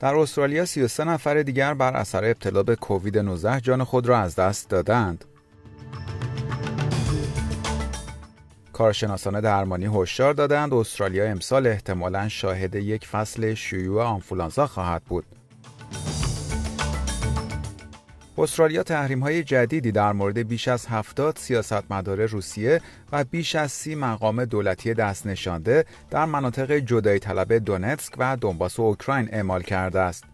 در استرالیا 33 نفر دیگر بر اثر ابتلا به کووید 19 جان خود را از دست دادند. کارشناسان درمانی هشدار دادند استرالیا امسال احتمالا شاهد یک فصل شیوع آنفولانزا خواهد بود. استرالیا تحریم های جدیدی در مورد بیش از 70 سیاستمدار روسیه و بیش از سی مقام دولتی دست نشانده در مناطق جدای طلب دونتسک و دنباس و اوکراین اعمال کرده است.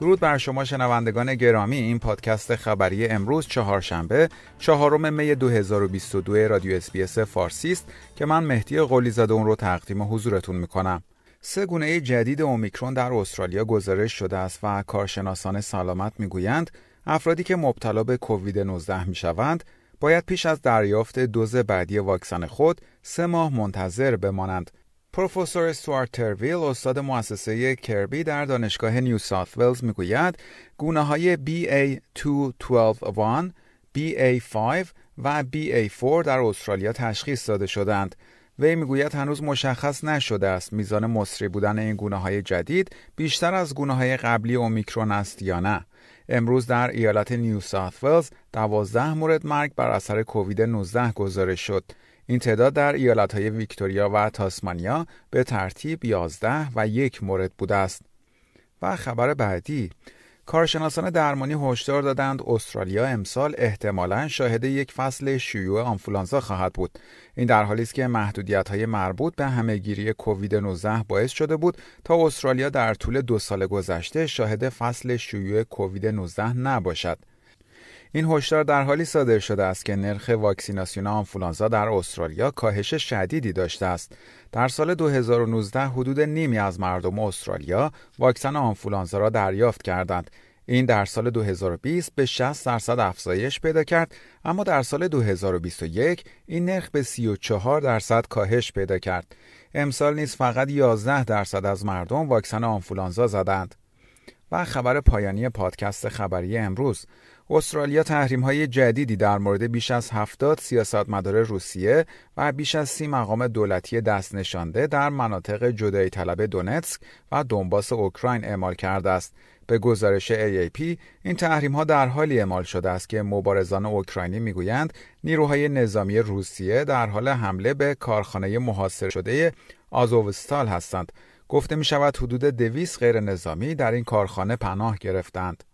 درود بر شما شنوندگان گرامی این پادکست خبری امروز چهارشنبه چهارم می 2022 رادیو اس‌بی‌اس فارسی است که من مهدی قلی زاده اون رو تقدیم حضورتون می‌کنم سه گونه جدید اومیکرون در استرالیا گزارش شده است و کارشناسان سلامت می‌گویند افرادی که مبتلا به کووید 19 می‌شوند باید پیش از دریافت دوز بعدی واکسن خود سه ماه منتظر بمانند. پروفسور استوارت ترویل استاد مؤسسه کربی در دانشگاه نیو ساوت ولز می‌گوید گونه های BA2.12.1 BA5 و BA4 در استرالیا تشخیص داده شدند وی می‌گوید هنوز مشخص نشده است میزان مصری بودن این گونه های جدید بیشتر از گونه های قبلی اومیکرون است یا نه. امروز در ایالت نیو ساوت ولز 12 مورد مرگ بر اثر کووید 19 گزارش شد. این تعداد در ایالت های ویکتوریا و تاسمانیا به ترتیب 11 و یک مورد بوده است. و خبر بعدی کارشناسان درمانی هشدار دادند استرالیا امسال احتمالا شاهد یک فصل شیوع آنفولانزا خواهد بود. این در حالی است که محدودیت های مربوط به همهگیری کووید 19 باعث شده بود تا استرالیا در طول دو سال گذشته شاهد فصل شیوع کووید 19 نباشد. این هشدار در حالی صادر شده است که نرخ واکسیناسیون آنفولانزا در استرالیا کاهش شدیدی داشته است. در سال 2019 حدود نیمی از مردم استرالیا واکسن آنفولانزا را دریافت کردند. این در سال 2020 به 60 درصد افزایش پیدا کرد اما در سال 2021 این نرخ به 34 درصد کاهش پیدا کرد. امسال نیز فقط 11 درصد از مردم واکسن آنفولانزا زدند. و خبر پایانی پادکست خبری امروز استرالیا تحریم های جدیدی در مورد بیش از 70 سیاستمدار روسیه و بیش از سی مقام دولتی دست نشانده در مناطق جدایی طلب دونتسک و دنباس اوکراین اعمال کرده است. به گزارش AAP این تحریم ها در حالی اعمال شده است که مبارزان اوکراینی می‌گویند نیروهای نظامی روسیه در حال حمله به کارخانه محاصره شده آزووستال هستند. گفته می شود حدود دویست غیر نظامی در این کارخانه پناه گرفتند.